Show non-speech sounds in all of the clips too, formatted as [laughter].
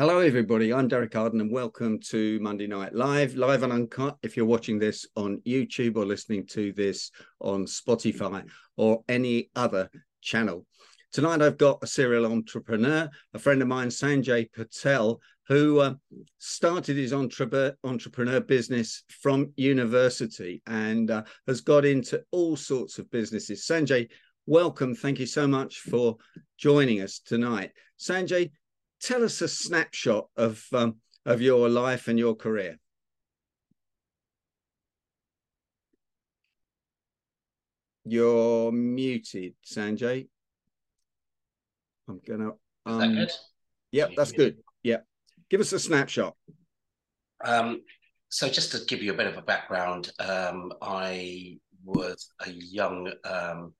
Hello, everybody. I'm Derek Arden, and welcome to Monday Night Live, live and uncut. If you're watching this on YouTube or listening to this on Spotify or any other channel. Tonight, I've got a serial entrepreneur, a friend of mine, Sanjay Patel, who uh, started his entre- entrepreneur business from university and uh, has got into all sorts of businesses. Sanjay, welcome. Thank you so much for joining us tonight. Sanjay, tell us a snapshot of um, of your life and your career. You're muted, Sanjay. I'm gonna. Um, Is that good? Yep, that's good. Yep. Give us a snapshot. Um, so just to give you a bit of a background, um, I was a young um,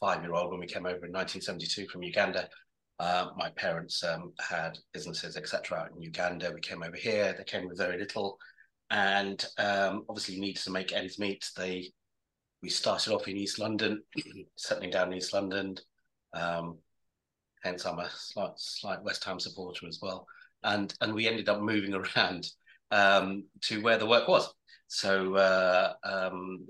five-year-old when we came over in 1972 from Uganda. Uh, my parents um, had businesses, etc. in Uganda. We came over here. They came with very little, and um, obviously needed to make ends meet. They we started off in East London, [clears throat] settling down in East London. Um, hence, I'm a slight, slight West Ham supporter as well. And and we ended up moving [laughs] around um, to where the work was. So uh, um,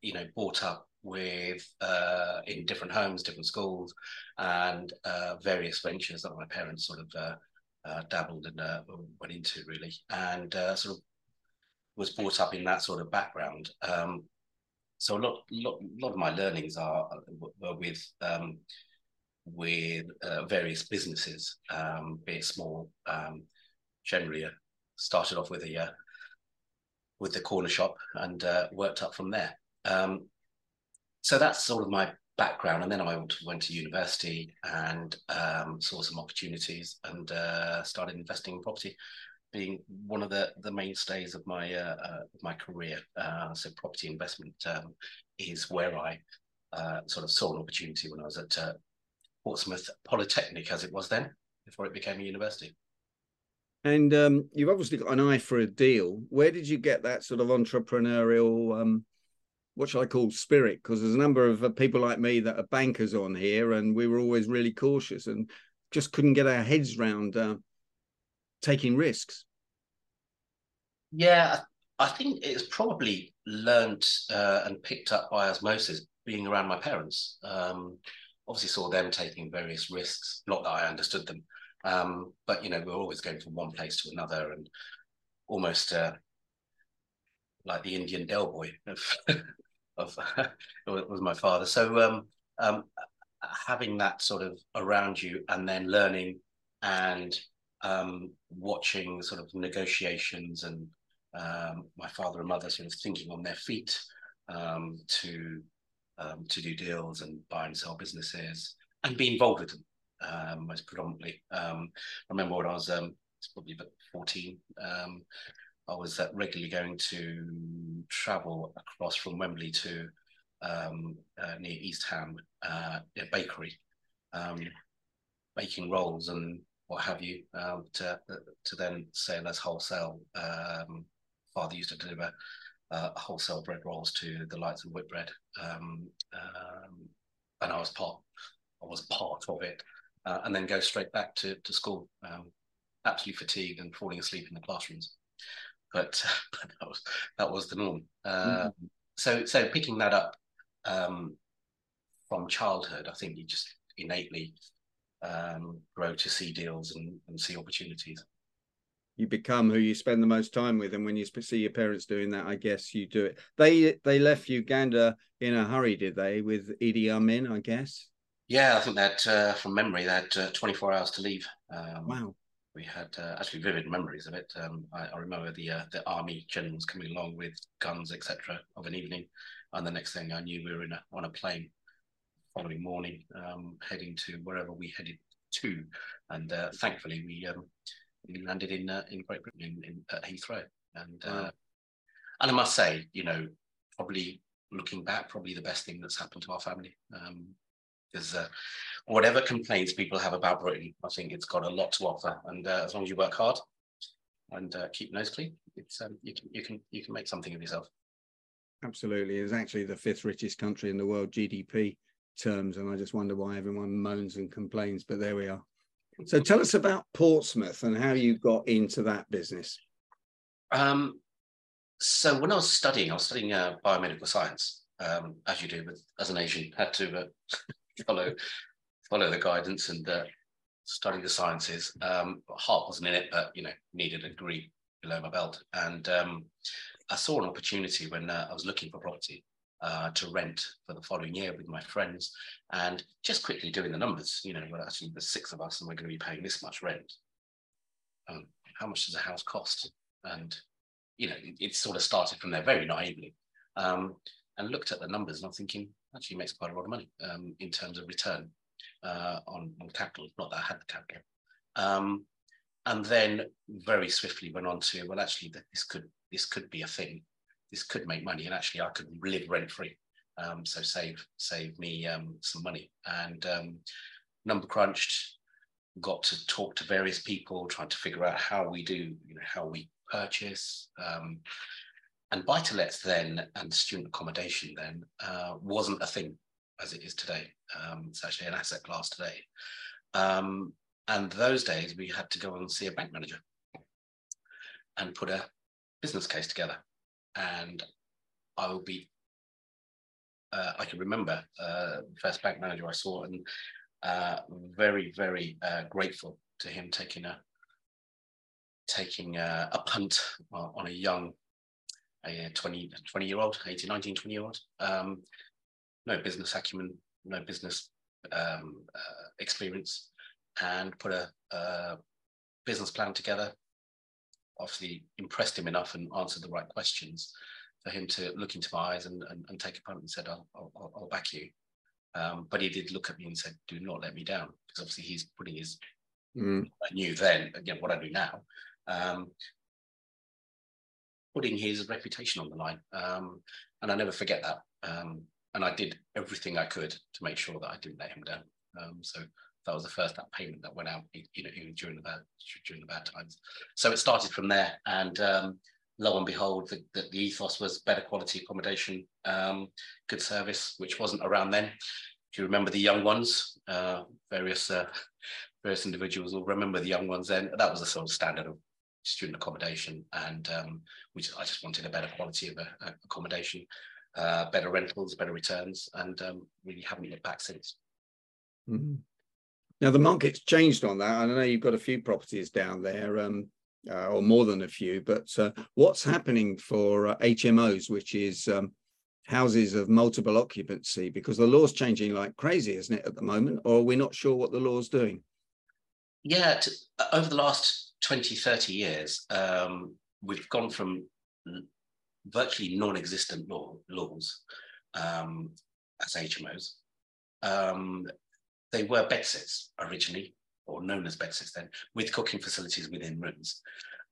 you know, brought up with uh, in different homes, different schools, and uh, various ventures that my parents sort of uh, uh dabbled and uh, went into really, and uh, sort of was brought up in that sort of background. Um, so a lot, lot, lot of my learnings are were with um, with various businesses, um, be it small. Um, generally, started off with a with the corner shop and worked up from there. Um, so that's sort of my background. And then I went to university and um, saw some opportunities and uh, started investing in property, being one of the, the mainstays of my uh, uh, my career. Uh, so property investment um, is where I uh, sort of saw an opportunity when I was at uh, Portsmouth Polytechnic, as it was then, before it became a university. And um, you've obviously got an eye for a deal. Where did you get that sort of entrepreneurial um, what shall I call spirit? Because there's a number of uh, people like me that are bankers on here, and we were always really cautious and just couldn't get our heads round uh, taking risks. Yeah, I think it's probably learned uh, and picked up by osmosis being around my parents. Um, obviously, saw them taking various risks. Not that I understood them, um, but you know, we are always going from one place to another, and almost uh, like the Indian Del Boy of [laughs] [laughs] was my father. So um, um, having that sort of around you, and then learning and um, watching sort of negotiations, and um, my father and mother sort of thinking on their feet um, to um, to do deals and buy and sell businesses, and be involved with them most predominantly. I remember when I was probably about 14. Um, I was uh, regularly going to travel across from Wembley to um, uh, near East Ham, uh, a bakery, um, making rolls and what have you, um, to to then sell as wholesale. Um, father used to deliver uh, wholesale bread rolls to the likes of Whitbread, um, um, and I was part, I was part of it, uh, and then go straight back to to school, absolutely fatigued and falling asleep in the classrooms but, [laughs] but that was that was the norm. mm-hmm. Um, so so picking that up um, from childhood, I think you just innately um, grow to see deals and, and see opportunities. You become who you spend the most time with, and when you see your parents doing that, I guess you do it. They they left Uganda in a hurry, did they? With Idi Amin, I guess. Yeah, I think that uh, from memory, had uh, 24 hours to leave. Um, wow we had uh, actually vivid memories of it. Um, I, I, remember the uh, the army generals coming along with guns, etc., of an evening, and the next thing I knew, we were in a, on a plane following morning, um, heading to wherever we headed to, and uh, thankfully we um, we landed in uh, in Great Britain in, in at Heathrow, and uh, wow. and I must say, you know, probably looking back, probably the best thing that's happened to our family. Because uh, whatever complaints people have about Britain, I think it's got a lot to offer. And uh, as long as you work hard and uh, keep nose clean, it's um, you can you can you can make something of yourself. Absolutely, it's actually the fifth richest country in the world GDP terms, and I just wonder why everyone moans and complains. But there we are. So tell us about Portsmouth and how you got into that business. Um, so when I was studying, I was studying uh, biomedical science, um, as you do with as an Asian, had to uh, follow follow the guidance and uh, study the sciences. Um, heart wasn't in it, but you know, needed a degree below my belt, and um, I saw an opportunity when uh, I was looking for property uh, to rent for the following year with my friends, and just quickly doing the numbers. You know, well, actually, the six of us, and we're going to be paying this much rent. Um, how much does a house cost? And you know, it, it sort of started from there very naively, um, and looked at the numbers, and I'm thinking, actually, makes quite a lot of money um, in terms of return uh, on, on capital. Not that I had the capital. Um, and then very swiftly went on to well actually this could this could be a thing this could make money and actually i could live rent free um, so save save me um, some money and um, number crunched got to talk to various people trying to figure out how we do you know how we purchase um, and buy to lets then and student accommodation then uh, wasn't a thing as it is today um, it's actually an asset class today um, and those days we had to go and see a bank manager and put a business case together. And I will be, uh, I can remember uh, the first bank manager I saw and uh, very, very uh, grateful to him taking a taking a, a punt on a young a 20, 20 year old, 18, 19, 20 year old. Um, no business acumen, no business um, uh, experience and put a, a business plan together. Obviously, impressed him enough and answered the right questions for him to look into my eyes and, and, and take a punt and said, I'll, I'll, I'll back you. Um, but he did look at me and said, Do not let me down. Because obviously, he's putting his, mm. I knew then, again, what I do now, um, putting his reputation on the line. Um, and I never forget that. Um, and I did everything I could to make sure that I didn't let him down. Um, so that was the first that payment that went out, you know, during the bad during the bad times. So it started from there, and um, lo and behold, the, the, ethos was better quality accommodation, um, good service, which wasn't around then. If you remember the young ones, uh, various uh, [laughs] various individuals will remember the young ones then. That was the sort of standard of student accommodation, and um, which I just wanted a better quality of uh, accommodation, uh, better rentals, better returns, and um, really haven't looked back since. Mm-hmm. Now the market's changed on that. I know you've got a few properties down there, um, uh, or more than a few. But uh, what's happening for uh, HMOs, which is um, houses of multiple occupancy? Because the law's changing like crazy, isn't it, at the moment? Or we're we not sure what the law's doing? Yeah, uh, over the last 20, 30 years, um, we've gone from virtually non-existent law, laws um, as HMOs um, they were bedsits originally, or known as bedsits then, with cooking facilities within rooms.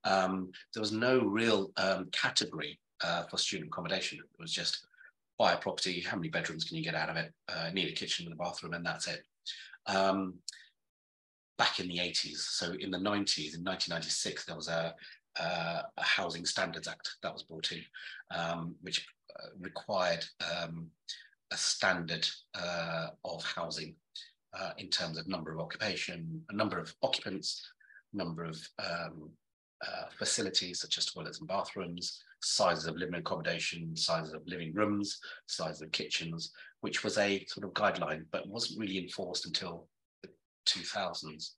Um, there was no real um, category uh, for student accommodation. It was just buy a property, how many bedrooms can you get out of it? Uh, need a kitchen and a bathroom, and that's it. Um, back in the 80s, so in the 90s, in 1996, there was a, a Housing Standards Act that was brought in, um, which uh, required um, a standard uh, of housing uh, in terms of number of occupation, a number of occupants, number of um, uh, facilities such as toilets and bathrooms, sizes of living accommodation, sizes of living rooms, sizes of kitchens, which was a sort of guideline, but wasn't really enforced until 2000s.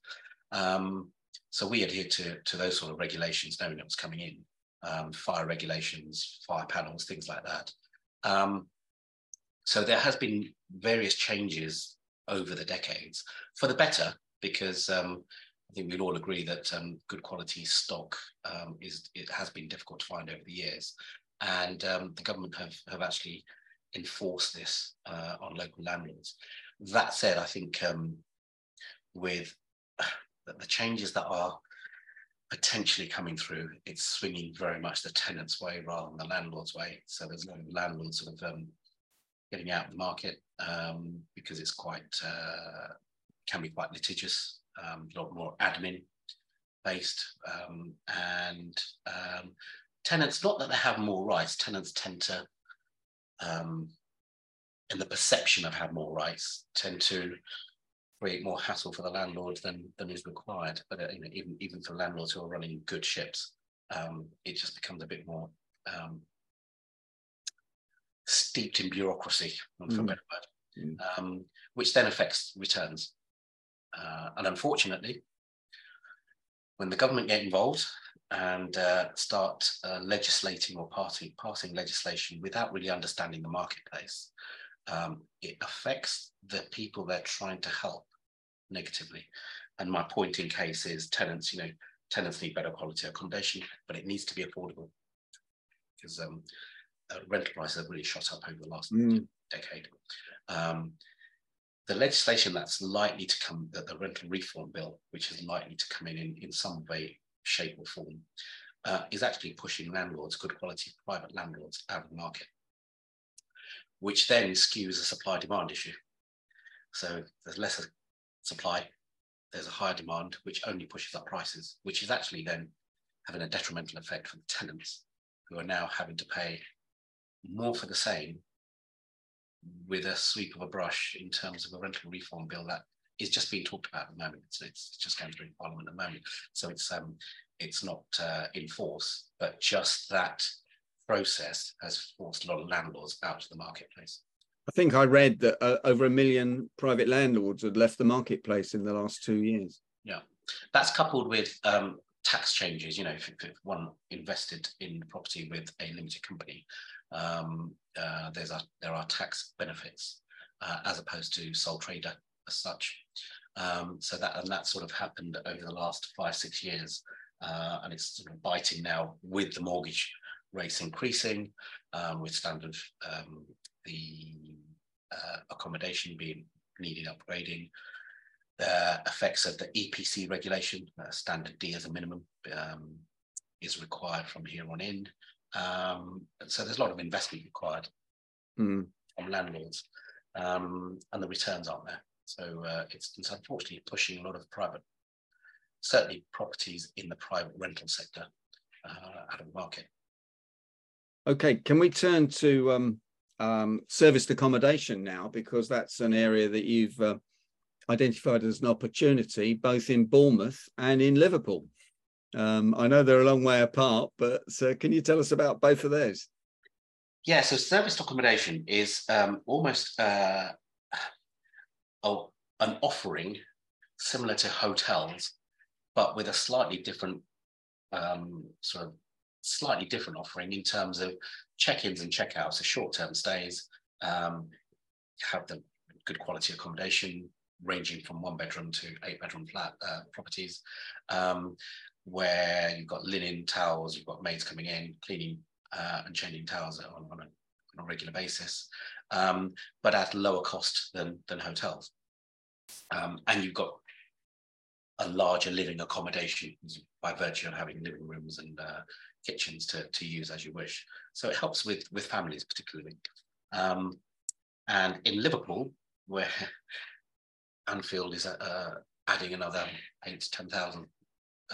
Um, so we adhered to, to those sort of regulations, knowing it was coming in, um, fire regulations, fire panels, things like that. Um, so there has been various changes over the decades for the better, because um, I think we'd all agree that um, good quality stock um, is it has been difficult to find over the years, and the government have have actually enforced this uh, on local landlords. That said, I think um, with the changes that are potentially coming through, it's swinging very much the tenant's way rather than the landlord's way. So there's no landlords sort of um, getting out of the market um, because it's quite uh, can be quite litigious, um, a lot more admin based, um, and um, tenants. Not that they have more rights. Tenants tend to, um, in the perception of have more rights, tend to create more hassle for the landlord than than is required. But uh, you know, even even for landlords who are running good ships, um, it just becomes a bit more um, steeped in bureaucracy, for mm. a better word, mm. um, which then affects returns. Uh, and unfortunately, when the government get involved and uh, start uh, legislating or passing, passing legislation without really understanding the marketplace, um, it affects the people they're trying to help negatively. And my point in case is tenants, you know, tenants need better quality accommodation, but it needs to be affordable because um, uh, rental prices have really shot up over the last mm. decade. Um, the legislation that's likely to come, the, the, rental reform bill, which is likely to come in in, in some way, shape, or form, uh, is actually pushing landlords, good quality private landlords, out of the market, which then skews a supply demand issue. So there's less supply, there's a higher demand, which only pushes up prices, which is actually then having a detrimental effect for the tenants who are now having to pay more for the same with a sweep of a brush in terms of a rental reform bill that is just being talked about at the moment. It's, it's just going through Parliament at the moment. So it's um, it's not uh, in force, but just that process has forced a lot of landlords out of the marketplace. I think I read that uh, over a million private landlords had left the marketplace in the last two years. Yeah, that's coupled with um, tax changes. You know, if, if, one invested in property with a limited company, um, uh, there's a, there are tax benefits uh, as opposed to sole trader as such. Um, so that and that sort of happened over the last five six years, uh, and it's sort of biting now with the mortgage rates increasing, um, with standard um, the uh, accommodation being needing upgrading, the effects of the EPC regulation, uh, standard D as a minimum, um, is required from here on in. Um, so there's a lot of investment required mm. from landlords, um, and the returns aren't there. So uh, it's, it's unfortunately pushing a lot of private, certainly properties in the private rental sector uh, out of the market. Okay, can we turn to um, um, serviced accommodation now because that's an area that you've uh, identified as an opportunity both in Bournemouth and in Liverpool. Um, I know they're a long way apart, but uh, can you tell us about both of those? Yeah, so serviced accommodation is um, almost uh, an offering similar to hotels, but with a slightly different um, sort of slightly different offering in terms of check-ins and check-outs, so short-term stays, um, have the good quality accommodation ranging from one bedroom to eight bedroom flat uh, properties, um, where you've got linen towels, you've got maids coming in, cleaning uh, and changing towels on, on, a, on a regular basis, um, but at lower cost than, than hotels. Um, and you've got a larger living accommodation by virtue of having living rooms and uh, kitchens to, to use as you wish. So it helps with, with families particularly. Um, and in Liverpool, where [laughs] Anfield is uh, adding another eight to 10,000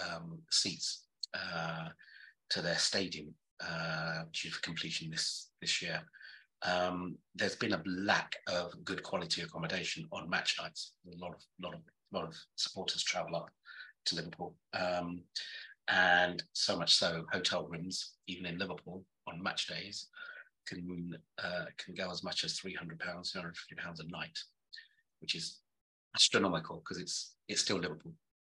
um, seats uh, to their stadium uh, due for completion this, this year. Um, there's been a lack of good quality accommodation on match nights. A lot of, lot of, lot of supporters travel up to Liverpool. Um, and so much so hotel rooms, even in Liverpool on match days, can uh, can go as much as 300 pounds, 250 pounds a night, which is astronomical because it's it's still Liverpool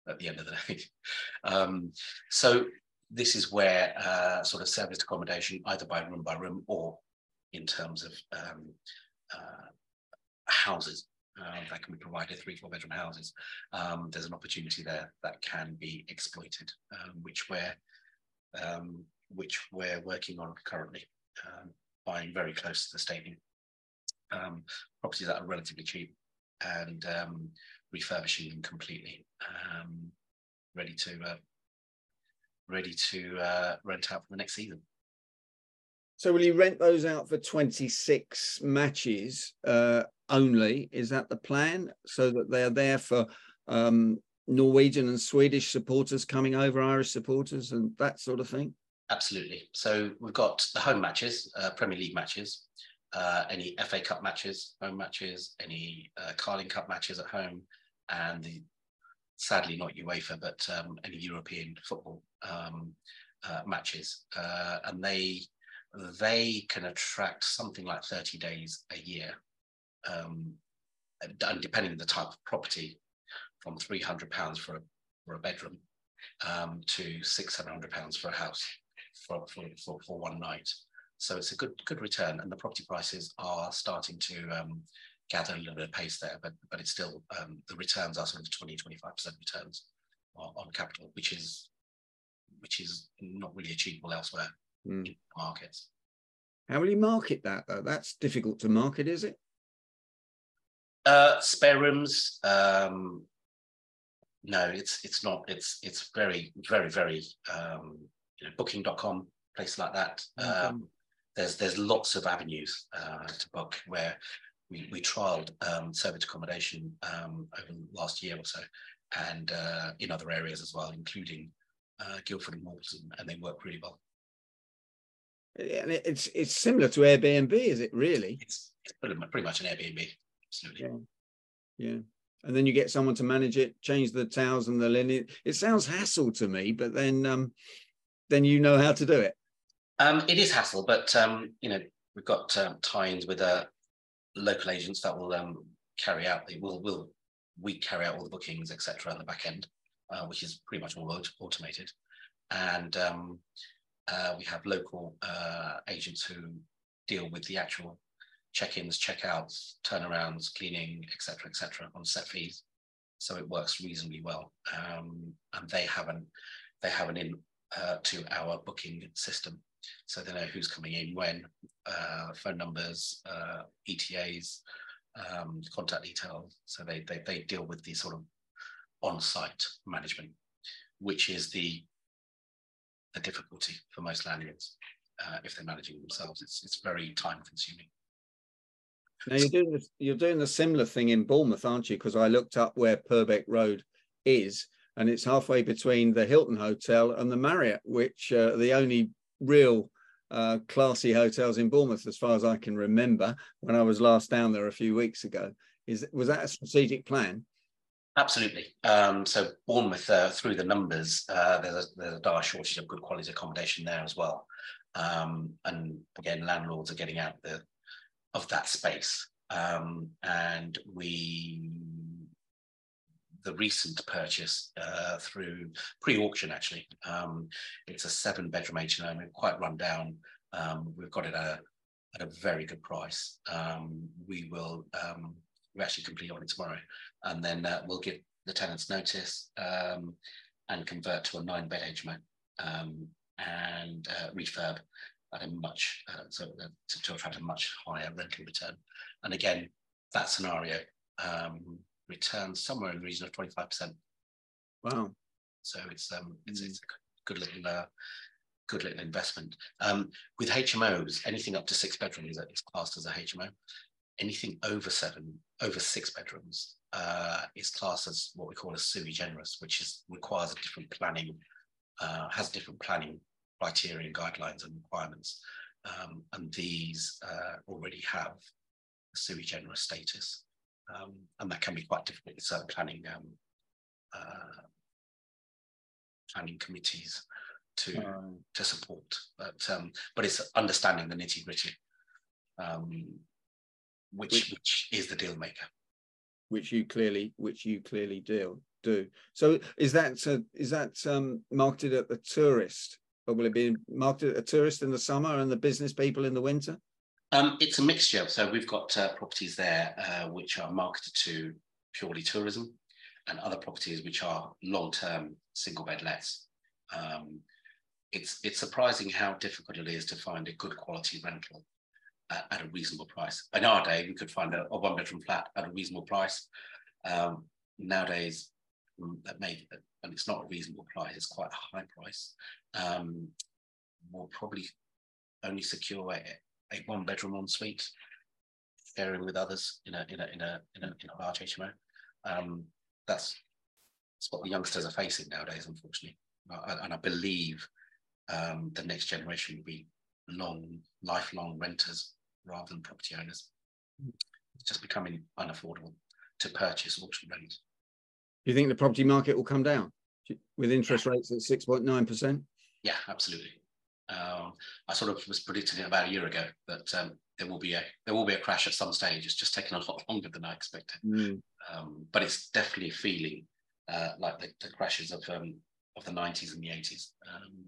at the end of the day. [laughs] Um, so this is where uh, sort of serviced accommodation, either by room by room or in terms of um, uh, houses, uh, that can be provided, three, four bedroom houses, um, there's an opportunity there that can be exploited, um, which we're um, which we're working on currently, um, buying very close to the stadium. Um, properties that are relatively cheap and um, refurbishing them completely, ready to uh, ready to uh, rent out for the next season. So will you rent those out for 26 matches uh, only? Is that the plan? So that they're there for um, Norwegian and Swedish supporters coming over, Irish supporters, and that sort of thing? Absolutely. So we've got the home matches, uh, Premier League matches, uh, any FA Cup matches, home matches, any uh, Carling Cup matches at home, and the sadly not UEFA, but um, any European football um, uh, matches, uh, and they they can attract something like 30 days a year, um, and depending on the type of property, from 300 pounds for a for a bedroom um, to six seven hundred pounds for a house for, for, for, for one night. So it's a good good return, and the property prices are starting to um, gather a little bit of pace there, but but it's still um, the returns are sort of 20 25 percent returns on, on, capital, which is which is not really achievable elsewhere mm. markets. How will you market that though? That's difficult to market, is it? Uh, spare rooms. Um, no, it's it's not. It's it's very very very um, you know booking.com place like that. Um, there's there's lots of avenues uh, to book where we we trialed um, service accommodation um, over the last year or so, and uh, in other areas as well, including uh, Guildford and Walton, and they work really well. And it's it's similar to Airbnb, is it really? It's, it's pretty, much, an Airbnb, absolutely. Yeah. yeah. And then you get someone to manage it, change the towels and the linen. It sounds hassle to me, but then um, then you know how to do it. Um, it is hassle, but um, you know we've got um, tie-ins with uh, local agents that will um, carry out the will will we carry out all the bookings etc. on the back end, uh, which is pretty much all automated, and um, uh, we have local uh, agents who deal with the actual check-ins, check-outs, turnarounds, cleaning, etc., etc. on set fees. So it works reasonably well, um, and they have an they have an in uh, to our booking system, so they know who's coming in when, uh, phone numbers, uh, ETAs, um, contact details. So they, they they deal with the sort of on-site management, which is the the difficulty for most landlords uh, if they're managing themselves. It's it's very time consuming. Now you're doing you're doing the similar thing in Bournemouth, aren't you? Because I looked up where Purbeck Road is, and it's halfway between the Hilton Hotel and the Marriott, which uh, the only real uh, classy hotels in Bournemouth, as far as I can remember. When I was last down there a few weeks ago, is was that a strategic plan? Absolutely. Um, so Bournemouth, uh, through the numbers, uh, there's, a, there's a dire shortage of good quality accommodation there as well. Um, and again, landlords are getting out the, of that space. Um, and we, the recent purchase uh, through pre-auction actually, um, it's a seven-bedroom HMO, quite run down. Um, we've got it at a, at a very good price. Um, we will we actually complete on it tomorrow, and then uh, we'll give the tenants notice um, and convert to a nine bed HMO um, and uh, refurb at a much uh, so uh, to, to attract a much higher rental return. And again, that scenario um, returns somewhere in the region of twenty five percent. Wow! So it's um it's, mm. it's a good little uh, good little investment. Um, with HMOs, anything up to six bedrooms is classed as a HMO anything over seven, over six bedrooms uh, is classed as what we call a sui generis, which is requires a different planning, uh, has different planning criteria and guidelines and requirements. Um, and these uh, already have a sui generis status. Um, and that can be quite difficult with certain planning um, uh, planning committees to to support. But um, but it's understanding the nitty gritty. Um, which, which, which is the deal maker. Which you clearly, which you clearly do do. So is that is that um, marketed at the tourist, or will it be marketed at a tourist in the summer and the business people in the winter? Um, it's a mixture. So we've got uh, properties there uh, which are marketed to purely tourism, and other properties which are long-term single bed lets. Um, it's it's surprising how difficult it is to find a good quality rental at, at, a reasonable price. In our day, we could find a, a one bedroom flat at a reasonable price. Um, nowadays, mm, that may, and it's not a reasonable price, it's quite a high price. Um, we'll probably only secure a, a one bedroom ensuite, sharing with others in a in a in a in a, in a large HMO. Um, that's that's what the youngsters are facing nowadays, unfortunately. And I believe um, the next generation will be long, lifelong renters rather than property owners. It's just becoming unaffordable to purchase auction rent Do you think the property market will come down with interest rates at six point nine percent? Yeah, absolutely. Um, I sort of was predicting it about a year ago that um, there will be a there will be a crash at some stage. It's just taken a lot longer than I expected, mm. um, but it's definitely feeling uh, like the, the, crashes of um, of the nineties and the eighties. Um,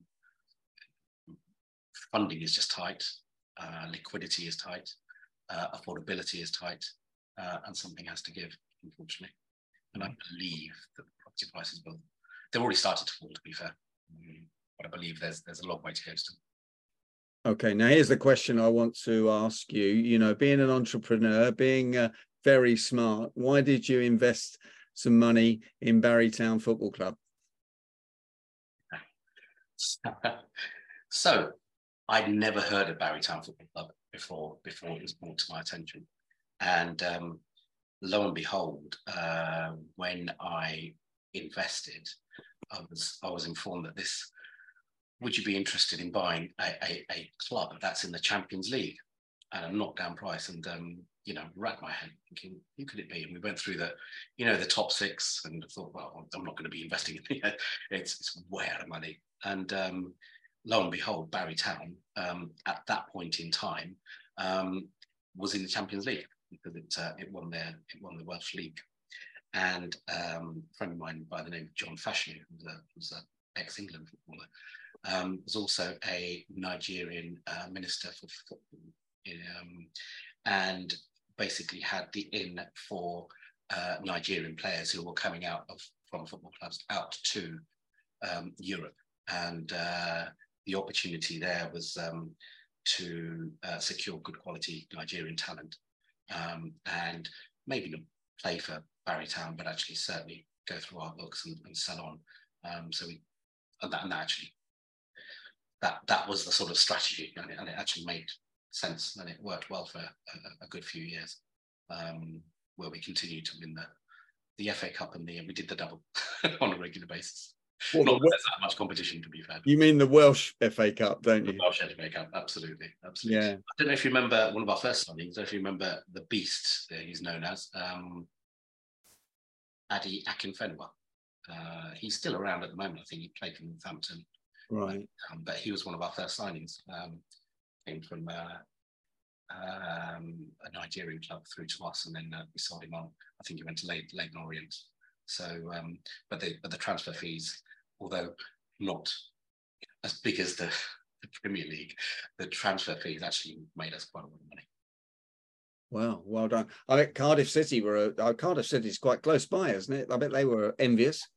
funding is just tight, uh, liquidity is tight, uh, affordability is tight, uh, and something has to give, unfortunately. And I mm. believe that property prices will. They've already started to fall, to be fair. Mm but I believe there's there's a long way to go still. Okay, now here's the question I want to ask you. You know, being an entrepreneur, being uh, very smart, why did you invest some money in Barry Town Football Club? [laughs] so, I'd never heard of Barry Town Football Club before before it was brought to my attention, and um, lo and behold, uh, when I invested, I was I was informed that this would you be interested in buying a, a, a club that's in the Champions League at a knockdown price? And um, you know, racked my head thinking, who could it be? And we went through the, you know, the top six, and thought, well, I'm not going to be investing in it. [laughs] it's it's way out of money. And um, lo and behold, Barry Town um, at that point in time um, was in the Champions League because it uh, it won their it won the Welsh League. And um, a friend of mine by the name of John Fashanu, who was an ex-England footballer, um, was also a Nigerian uh, minister for football, um, and basically had the in for uh, Nigerian players who were coming out of from football clubs out to um, Europe, and uh, the opportunity there was um, to uh, secure good quality Nigerian talent, um, and maybe not play for Barry Town, but actually certainly go through our books and, and sell on. Um, so we and that, and that actually that that was the sort of strategy, and it, and it actually made sense, and it worked well for a, a good few years, um, where we continued to win the the FA Cup and the we did the double [laughs] on a regular basis. Well, Not there's that much competition to be fair. You mean the Welsh FA Cup, don't you? The Welsh FA Cup, absolutely, absolutely. Yeah. I don't know if you remember one of our first signings. If you remember the Beast, he's known as um, Adi Akinfenwa. Uh, he's still around at the moment. I think he played for Northampton Right. Um, but he was one of our first signings. Um, came from uh, um, a Nigerian club through to us, and then uh, we sold him on. I think he went to Leyton Orient. So, um, but the but the transfer fees, although not as big as the, the Premier League, the transfer fees actually made us quite a lot of money. Wow, well done. I bet Cardiff City were uh, Cardiff City is quite close by, isn't it? I bet they were envious.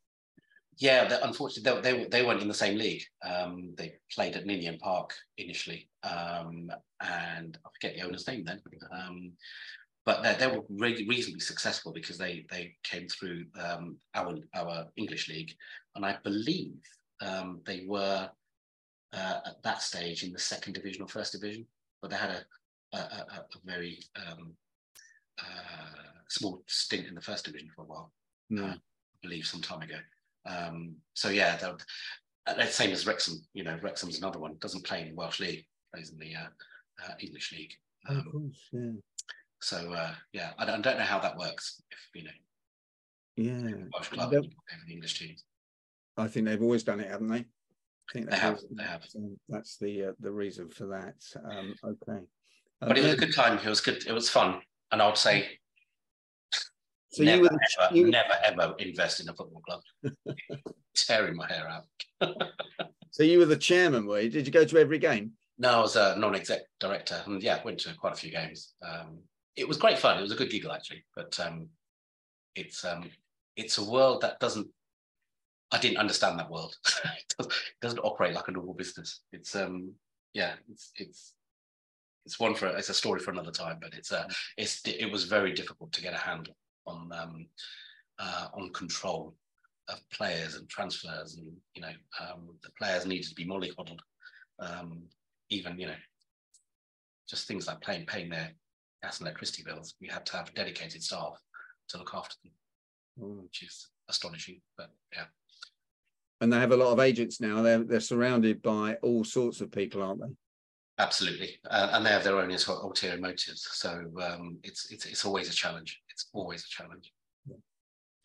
Yeah, unfortunately, they, they, they weren't in the same league. Um, they played at Ninian Park initially, um, and I forget the owner's name then. Um, but they, they were really reasonably successful because they they came through um, our our English league, and I believe um, they were uh, at that stage in the second division or first division, but they had a a, a, a very um, uh, small stint in the first division for a while. Mm. Uh, I believe some time ago. Um, so yeah, the, uh, same as Wrexham. You know, Wrexham's another one. Doesn't play in the Welsh league. Plays in the uh, uh, English league. Um, of course, yeah. So uh, yeah, I don't, I don't, know how that works. If you know, yeah, Welsh club the English teams. I think they've always done it, haven't they? I think they, have. They have. That's the uh, the reason for that. Um, okay. But it was a good time. It was good. It was fun, and I would say so never, you were ever, you... never ever invest in a football club. [laughs] Tearing my hair out. so you were the chairman, were you? Did you go to every game? No, I was a non-exec director, and yeah, went to quite a few games. Um, it was great fun. It was a good giggle actually, but um, it's um, it's a world that doesn't. I didn't understand that world. [laughs] it doesn't operate like a normal business. It's um, yeah, it's it's it's one for it's a story for another time. But it's uh, it's it was very difficult to get a handle on um, uh, on control of players and transfers, and you know um, the players needed to be mollycoddled. Um, even you know just things like paying paying their gas and electricity bills, we had to have dedicated staff to look after them, mm. which is astonishing. But yeah. And they have a lot of agents now. They're they're surrounded by all sorts of people, aren't they? Absolutely, uh, and they have their own ulterior motives. So um, it's it's it's always a challenge. It's always a challenge.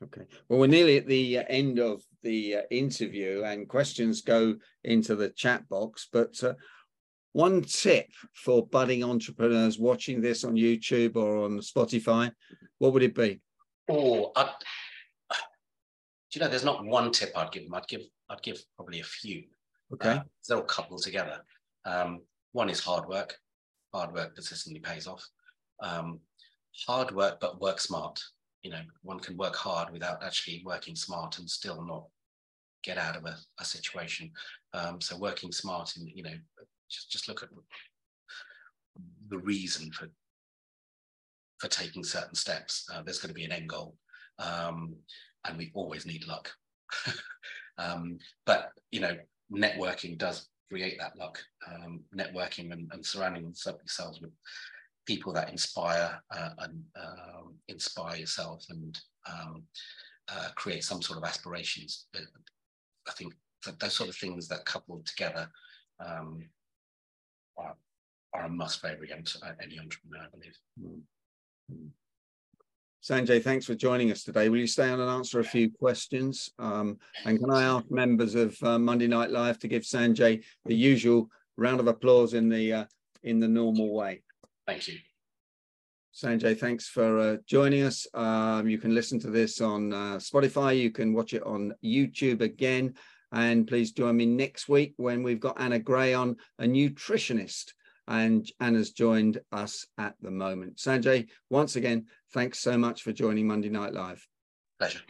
Okay. Well, we're nearly at the end of the uh, interview, and questions go into the chat box. But uh, one tip for budding entrepreneurs watching this on YouTube or on Spotify, what would it be? Oh, do you know? There's not one tip I'd give them. I'd give I'd give probably a few. Okay. Uh, they're all coupled together. Um, one is hard work. Hard work persistently pays off. Um, hard work, but work smart. You know, one can work hard without actually working smart and still not get out of a, a situation. Um, so working smart and you know, just just look at the reason for for taking certain steps. Uh, there's going to be an end goal, um, and we always need luck. [laughs] um, but you know, networking does create that luck. Um, networking and, and surrounding yourselves with people that inspire uh, and um, inspire yourself and um, uh, create some sort of aspirations. I think those sort of things that coupled together um, are, are, a must for against any entrepreneur, I believe. Mm-hmm. Sanjay, thanks for joining us today. Will you stay on and answer a few questions? Um, and can I ask members of uh, Monday Night Live to give Sanjay the usual round of applause in the uh, in the normal way? Thank you. Sanjay, thanks for uh, joining us. Um, you can listen to this on uh, Spotify. You can watch it on YouTube again. And please join me next week when we've got Anna Gray on, a nutritionist. And Anna's joined us at the moment. Sanjay, once again, thanks so much for joining Monday Night Live. Pleasure.